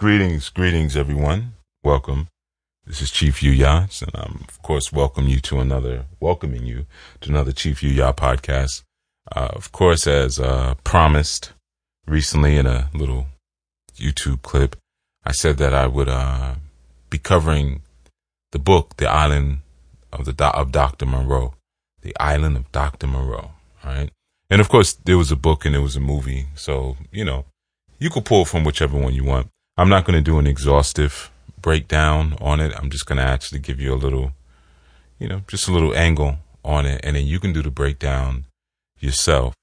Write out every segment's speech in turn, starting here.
Greetings, greetings, everyone. Welcome. This is Chief Yuya, and I'm of course welcome you to another, welcoming you to another Chief Yuya podcast. Uh, of course, as uh, promised recently in a little YouTube clip, I said that I would uh, be covering the book, The Island of the of Dr. Moreau, The Island of Dr. Moreau. All right, and of course there was a book and there was a movie, so you know you could pull from whichever one you want. I'm not going to do an exhaustive breakdown on it. I'm just going to actually give you a little, you know, just a little angle on it, and then you can do the breakdown yourself.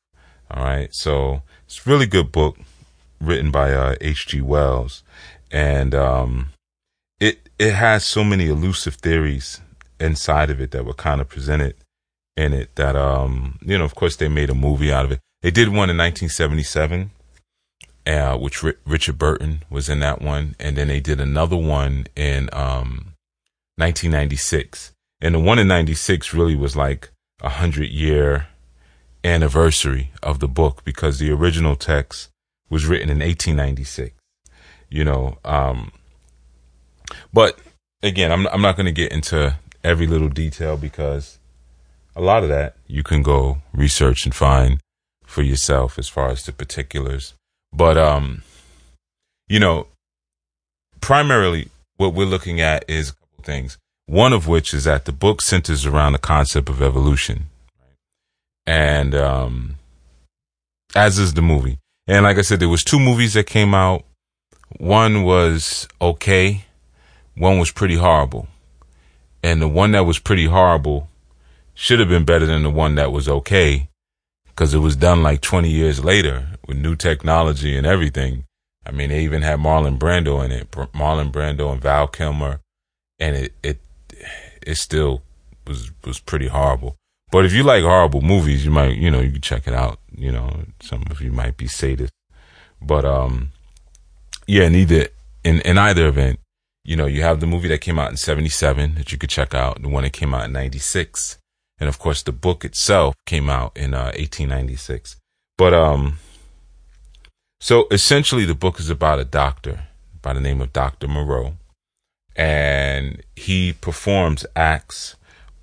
All right. So it's a really good book written by uh, H.G. Wells, and um, it it has so many elusive theories inside of it that were kind of presented in it that um you know of course they made a movie out of it. They did one in 1977 uh, which R- Richard Burton was in that one, and then they did another one in um, 1996. And the one in '96 really was like a hundred year anniversary of the book because the original text was written in 1896. You know, um, but again, I'm I'm not going to get into every little detail because a lot of that you can go research and find for yourself as far as the particulars. But um, you know, primarily what we're looking at is a couple things. One of which is that the book centers around the concept of evolution, and um, as is the movie. And like I said, there was two movies that came out. One was okay, one was pretty horrible, and the one that was pretty horrible should have been better than the one that was okay because it was done like 20 years later with new technology and everything. I mean, they even had Marlon Brando in it, Marlon Brando and Val Kilmer, and it it it still was was pretty horrible. But if you like horrible movies, you might you know you can check it out. You know, some of you might be sadists, but um, yeah, neither in in either event, you know, you have the movie that came out in '77 that you could check out, the one that came out in '96, and of course the book itself came out in uh, 1896. But um, so essentially, the book is about a doctor by the name of Dr. Moreau, and he performs acts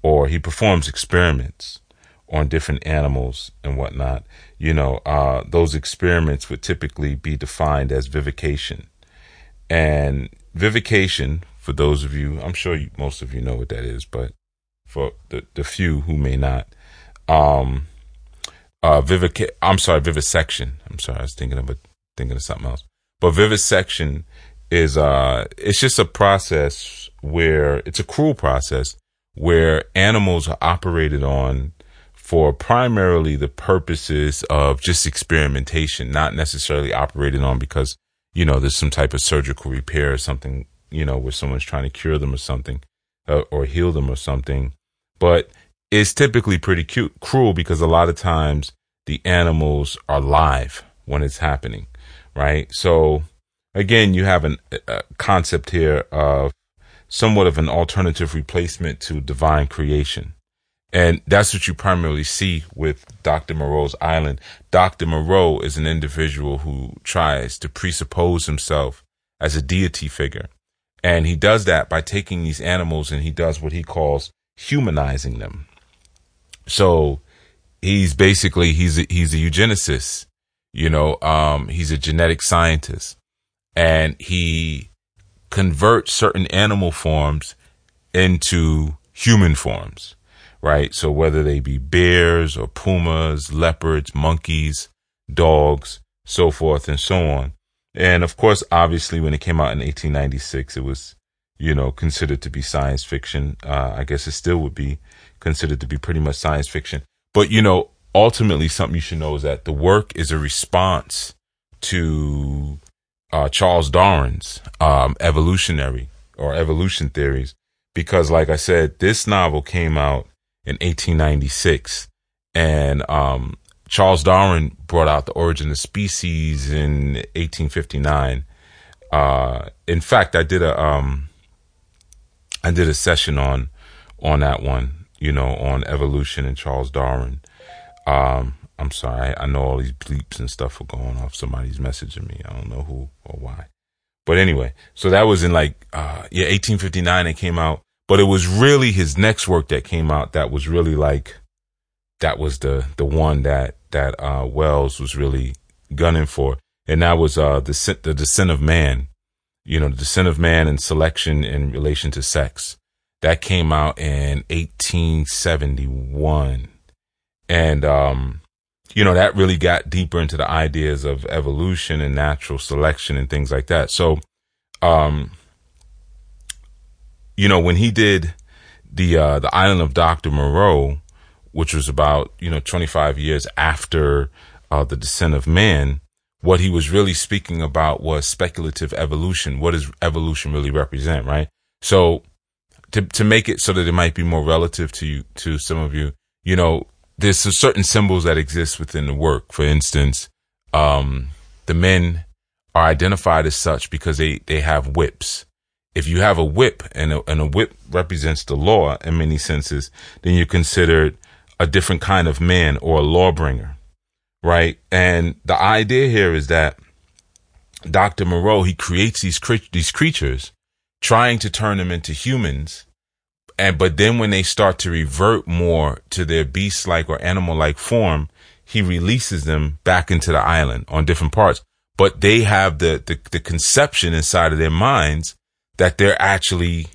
or he performs experiments on different animals and whatnot. You know, uh, those experiments would typically be defined as vivication. And vivication, for those of you, I'm sure you, most of you know what that is, but for the, the few who may not, um, uh, vivica- I'm sorry, vivisection. I'm sorry, I was thinking of a, thinking of something else. But vivisection is uh, it's just a process where it's a cruel process where animals are operated on for primarily the purposes of just experimentation, not necessarily operated on because you know there's some type of surgical repair or something, you know, where someone's trying to cure them or something, uh, or heal them or something. But it's typically pretty cute, cruel because a lot of times the animals are live when it's happening, right? So again, you have an, a concept here of somewhat of an alternative replacement to divine creation. And that's what you primarily see with Dr. Moreau's Island. Dr. Moreau is an individual who tries to presuppose himself as a deity figure. And he does that by taking these animals and he does what he calls humanizing them. So he's basically he's a, he's a eugenicist, you know, um, he's a genetic scientist, and he converts certain animal forms into human forms, right? So whether they be bears or pumas, leopards, monkeys, dogs, so forth and so on. And of course, obviously, when it came out in 1896, it was, you know, considered to be science fiction. Uh, I guess it still would be considered to be pretty much science fiction. But, you know, ultimately something you should know is that the work is a response to uh, Charles Darwin's um, evolutionary or evolution theories. Because, like I said, this novel came out in 1896, and um, Charles Darwin brought out the origin of species in 1859. Uh, in fact, I did a um, I did a session on on that one you know, on evolution and Charles Darwin. Um, I'm sorry, I, know all these bleeps and stuff are going off. Somebody's messaging me. I don't know who or why. But anyway, so that was in like, uh, yeah, 1859 it came out. But it was really his next work that came out that was really like, that was the, the one that, that, uh, Wells was really gunning for. And that was, uh, the, the descent of man, you know, the descent of man and selection in relation to sex. That came out in 1871. And, um, you know, that really got deeper into the ideas of evolution and natural selection and things like that. So, um, you know, when he did the, uh, the island of Dr. Moreau, which was about, you know, 25 years after, uh, the descent of man, what he was really speaking about was speculative evolution. What does evolution really represent, right? So, to, to make it so that it might be more relative to you, to some of you, you know, there's certain symbols that exist within the work. For instance, um, the men are identified as such because they, they have whips. If you have a whip and a, and a whip represents the law in many senses, then you're considered a different kind of man or a lawbringer, right? And the idea here is that Dr. Moreau, he creates these, these creatures trying to turn them into humans and but then when they start to revert more to their beast like or animal like form, he releases them back into the island on different parts. But they have the, the, the conception inside of their minds that they're actually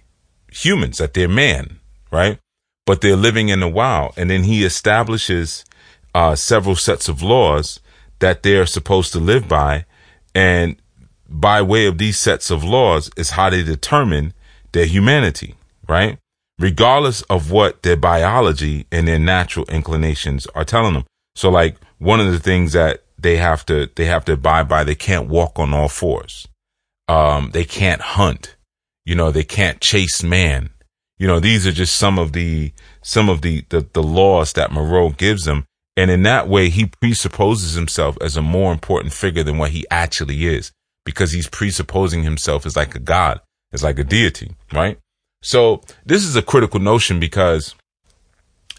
humans, that they're man, right? But they're living in the wild. And then he establishes uh, several sets of laws that they're supposed to live by. And by way of these sets of laws is how they determine their humanity, right? regardless of what their biology and their natural inclinations are telling them. So like one of the things that they have to, they have to abide by, they can't walk on all fours. Um, they can't hunt. You know, they can't chase man. You know, these are just some of the, some of the, the, the laws that Moreau gives them. And in that way, he presupposes himself as a more important figure than what he actually is because he's presupposing himself as like a god, as like a deity, right? So this is a critical notion because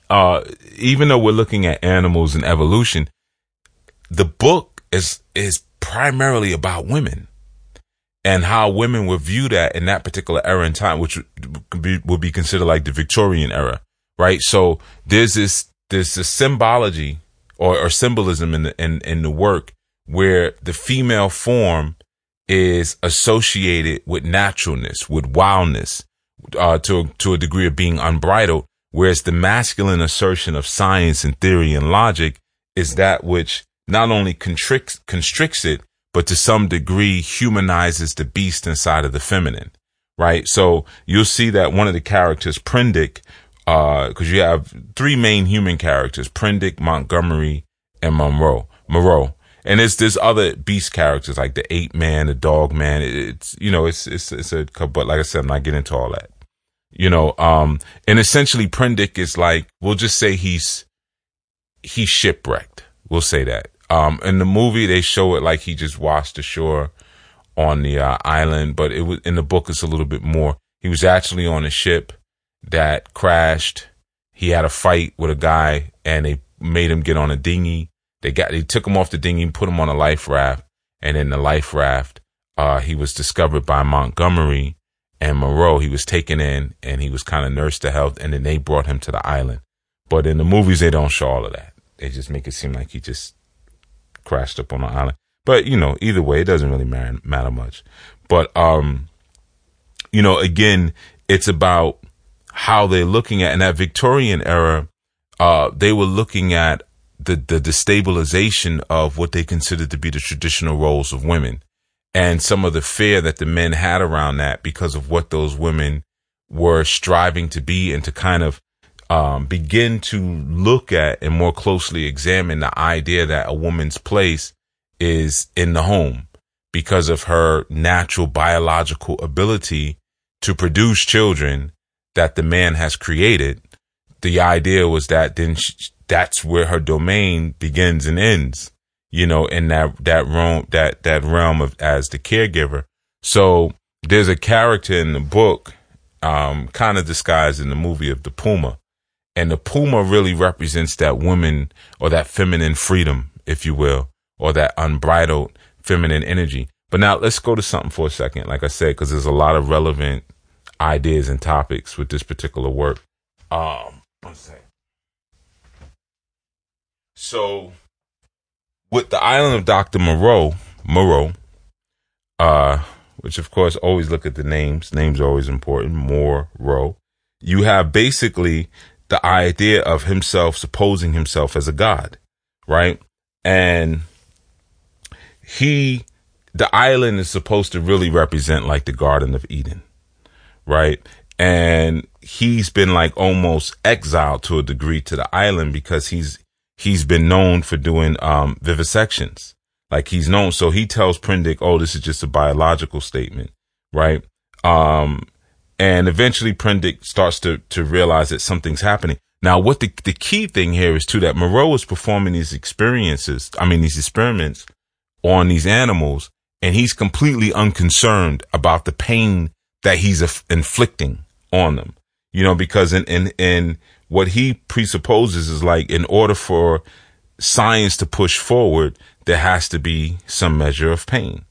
uh, even though we're looking at animals and evolution, the book is is primarily about women and how women were viewed at in that particular era in time, which would be, would be considered like the Victorian era, right? So there's this there's a symbology or, or symbolism in the in, in the work where the female form is associated with naturalness, with wildness, uh, to to a degree of being unbridled, whereas the masculine assertion of science and theory and logic is that which not only constricts constricts it, but to some degree humanizes the beast inside of the feminine, right? So you'll see that one of the characters, Prendick, because uh, you have three main human characters: Prendick, Montgomery, and Monroe. Moreau. And it's this other beast characters like the ape man, the dog man. It's you know it's it's it's a but like I said, I'm not getting into all that. You know, um, and essentially Prendick is like we'll just say he's he's shipwrecked. We'll say that. Um, in the movie they show it like he just washed ashore on the uh, island, but it was in the book it's a little bit more. He was actually on a ship that crashed. He had a fight with a guy and they made him get on a dinghy they got they took him off the dinghy, put him on a life raft, and in the life raft, uh, he was discovered by Montgomery and Moreau. He was taken in and he was kind of nursed to health, and then they brought him to the island. But in the movies, they don't show all of that. They just make it seem like he just crashed up on the island. But you know, either way, it doesn't really matter, matter much. But um, you know, again, it's about how they're looking at in that Victorian era. Uh, they were looking at the, the destabilization of what they considered to be the traditional roles of women and some of the fear that the men had around that because of what those women were striving to be and to kind of um, begin to look at and more closely examine the idea that a woman's place is in the home because of her natural biological ability to produce children that the man has created. The idea was that then she, that's where her domain begins and ends, you know, in that, that realm, that, that realm of as the caregiver. So there's a character in the book, um, kind of disguised in the movie of the Puma. And the Puma really represents that woman or that feminine freedom, if you will, or that unbridled feminine energy. But now let's go to something for a second. Like I said, because there's a lot of relevant ideas and topics with this particular work. Um, one second. So, with the island of Dr. Moreau, Moreau, uh, which of course always look at the names. Names are always important. Moreau. You have basically the idea of himself supposing himself as a god, right? And he, the island is supposed to really represent like the Garden of Eden, right? And he's been like almost exiled to a degree to the island because he's, he's been known for doing, um, vivisections. Like he's known. So he tells Prendick, oh, this is just a biological statement, right? Um, and eventually Prendick starts to, to realize that something's happening. Now, what the, the key thing here is too that Moreau is performing these experiences, I mean, these experiments on these animals, and he's completely unconcerned about the pain that he's inflicting on them. You know, because in, in, in what he presupposes is like in order for science to push forward, there has to be some measure of pain,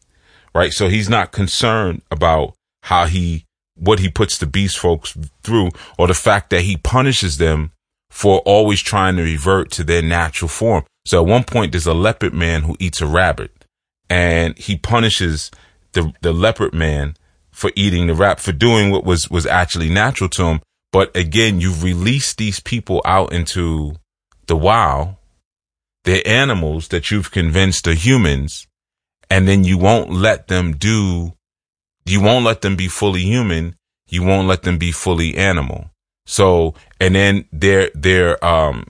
right? So he's not concerned about how he, what he puts the beast folks through or the fact that he punishes them for always trying to revert to their natural form. So at one point, there's a leopard man who eats a rabbit and he punishes the, the leopard man for eating the rap, for doing what was, was actually natural to him. But again, you've released these people out into the wild. They're animals that you've convinced are humans. And then you won't let them do, you won't let them be fully human. You won't let them be fully animal. So, and then they're, they're, um,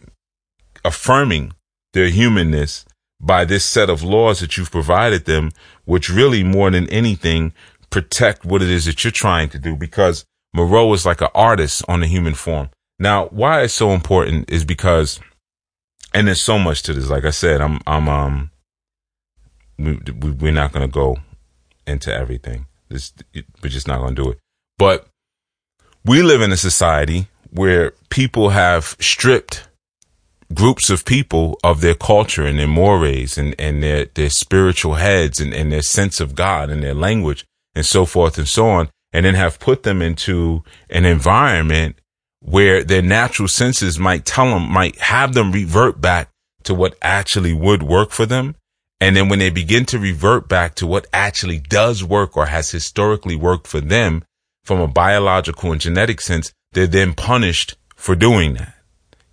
affirming their humanness by this set of laws that you've provided them, which really more than anything protect what it is that you're trying to do because Moreau is like an artist on the human form. Now, why it's so important is because, and there's so much to this. Like I said, I'm, I'm, um, we, we're not going to go into everything. This, we're just not going to do it. But we live in a society where people have stripped groups of people of their culture and their mores and, and their, their spiritual heads and, and their sense of God and their language and so forth and so on, and then have put them into an environment where their natural senses might tell them, might have them revert back to what actually would work for them. And then when they begin to revert back to what actually does work or has historically worked for them from a biological and genetic sense, they're then punished for doing that.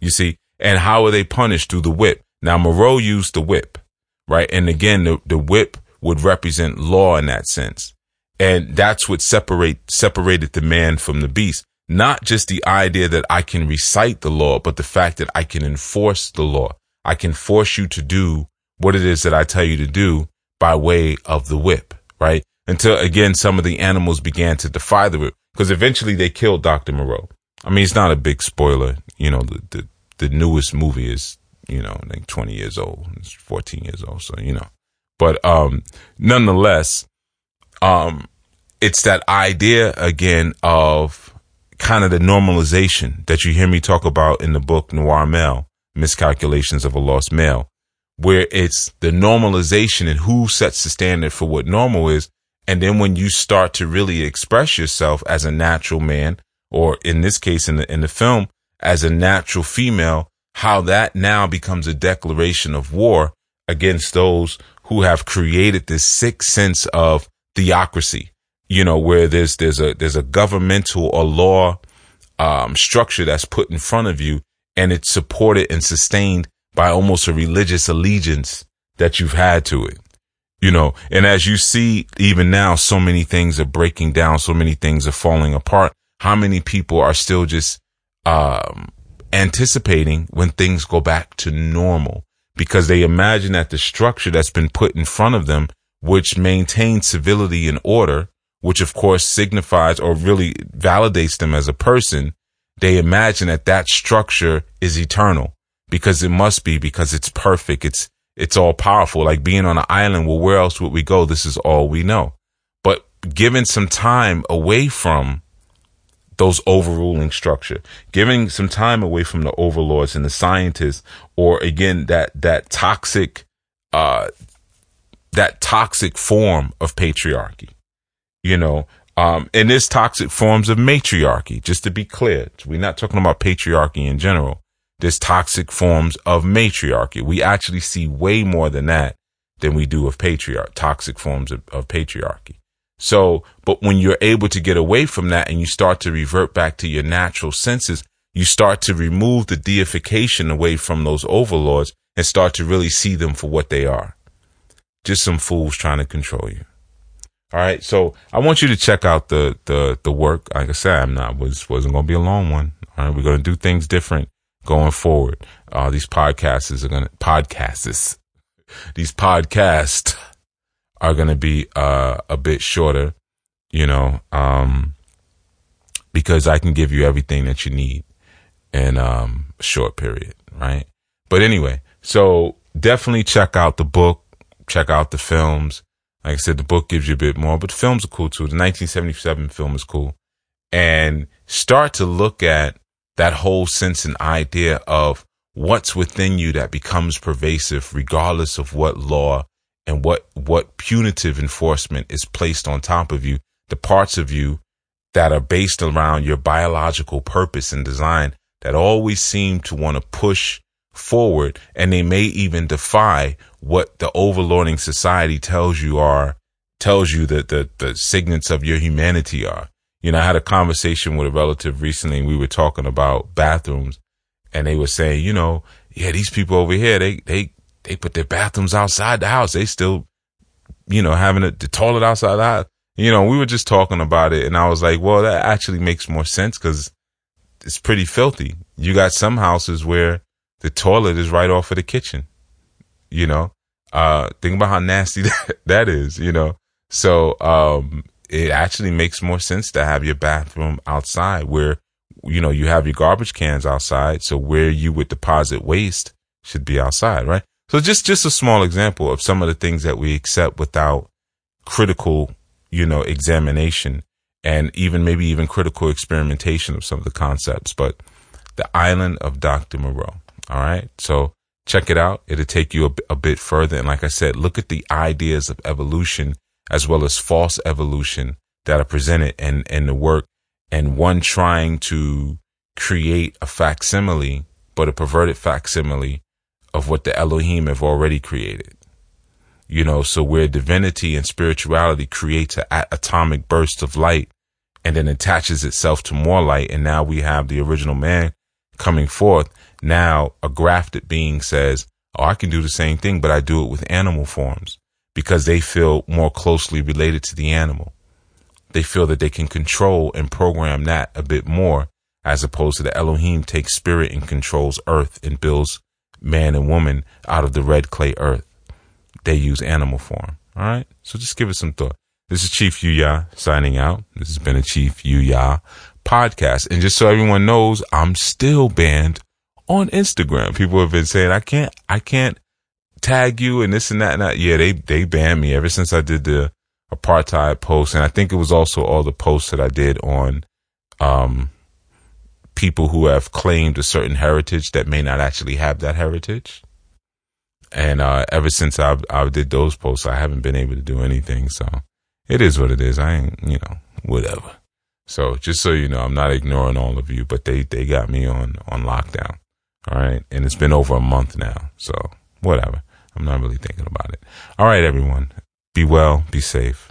You see, and how are they punished through the whip? Now, Moreau used the whip, right? And again, the, the whip would represent law in that sense. And that's what separate, separated the man from the beast. Not just the idea that I can recite the law, but the fact that I can enforce the law. I can force you to do what it is that I tell you to do by way of the whip, right? Until again, some of the animals began to defy the whip because eventually they killed Dr. Moreau. I mean, it's not a big spoiler. You know, the, the, the newest movie is, you know, like 20 years old. It's 14 years old. So, you know, but, um, nonetheless, um, it's that idea again of kind of the normalization that you hear me talk about in the book Noir Male, Miscalculations of a Lost Male, where it's the normalization and who sets the standard for what normal is. And then when you start to really express yourself as a natural man, or in this case, in the, in the film, as a natural female, how that now becomes a declaration of war against those who have created this sick sense of theocracy, you know, where there's, there's a, there's a governmental or law, um, structure that's put in front of you and it's supported and sustained by almost a religious allegiance that you've had to it. You know, and as you see, even now, so many things are breaking down. So many things are falling apart. How many people are still just um, anticipating when things go back to normal because they imagine that the structure that's been put in front of them, which maintains civility and order, which of course signifies or really validates them as a person, they imagine that that structure is eternal because it must be because it's perfect. It's, it's all powerful. Like being on an island. Well, where else would we go? This is all we know. But given some time away from those overruling structure, giving some time away from the overlords and the scientists, or again, that, that toxic, uh, that toxic form of patriarchy. You know, um, and there's toxic forms of matriarchy, just to be clear. We're not talking about patriarchy in general. There's toxic forms of matriarchy. We actually see way more than that than we do of patriarch, toxic forms of, of patriarchy. So, but when you're able to get away from that and you start to revert back to your natural senses, you start to remove the deification away from those overlords and start to really see them for what they are. Just some fools trying to control you. All right. So I want you to check out the, the, the work. Like I said, I'm not, was, wasn't going to be a long one. All right. We're going to do things different going forward. Uh, these podcasts are going to, podcasts, these podcasts are going to be, uh, a bit shorter, you know, um, because I can give you everything that you need in, um, a short period. Right. But anyway, so definitely check out the book, check out the films. Like I said, the book gives you a bit more, but films are cool too. The 1977 film is cool. And start to look at that whole sense and idea of what's within you that becomes pervasive regardless of what law and what, what punitive enforcement is placed on top of you. The parts of you that are based around your biological purpose and design that always seem to want to push forward and they may even defy what the overlording society tells you are tells you that the, the signets of your humanity are. You know, I had a conversation with a relative recently and we were talking about bathrooms and they were saying, you know, yeah, these people over here, they, they, they put their bathrooms outside the house. They still, you know, having a, the toilet outside the house. You know, we were just talking about it and I was like, well, that actually makes more sense because it's pretty filthy. You got some houses where the toilet is right off of the kitchen. You know, uh, think about how nasty that, that is, you know. So, um, it actually makes more sense to have your bathroom outside where, you know, you have your garbage cans outside. So where you would deposit waste should be outside, right? So just, just a small example of some of the things that we accept without critical, you know, examination and even maybe even critical experimentation of some of the concepts. But the island of Dr. Moreau. All right. So check it out. It'll take you a, a bit further. And like I said, look at the ideas of evolution as well as false evolution that are presented in, in the work and one trying to create a facsimile, but a perverted facsimile of what the Elohim have already created. You know, so where divinity and spirituality creates an atomic burst of light and then attaches itself to more light. And now we have the original man coming forth now a grafted being says, Oh, I can do the same thing, but I do it with animal forms because they feel more closely related to the animal. They feel that they can control and program that a bit more as opposed to the Elohim takes spirit and controls earth and builds man and woman out of the red clay earth. They use animal form. All right. So just give it some thought. This is Chief Yuya signing out. This has been a Chief Yuya podcast. And just so everyone knows, I'm still banned on Instagram. People have been saying, I can't, I can't tag you and this and that and that. Yeah, they, they banned me ever since I did the apartheid post. And I think it was also all the posts that I did on, um, people who have claimed a certain heritage that may not actually have that heritage. And, uh, ever since I, I did those posts, I haven't been able to do anything. So it is what it is. I ain't, you know, whatever. So just so you know, I'm not ignoring all of you, but they, they got me on, on lockdown. All right. And it's been over a month now. So whatever. I'm not really thinking about it. All right, everyone. Be well. Be safe.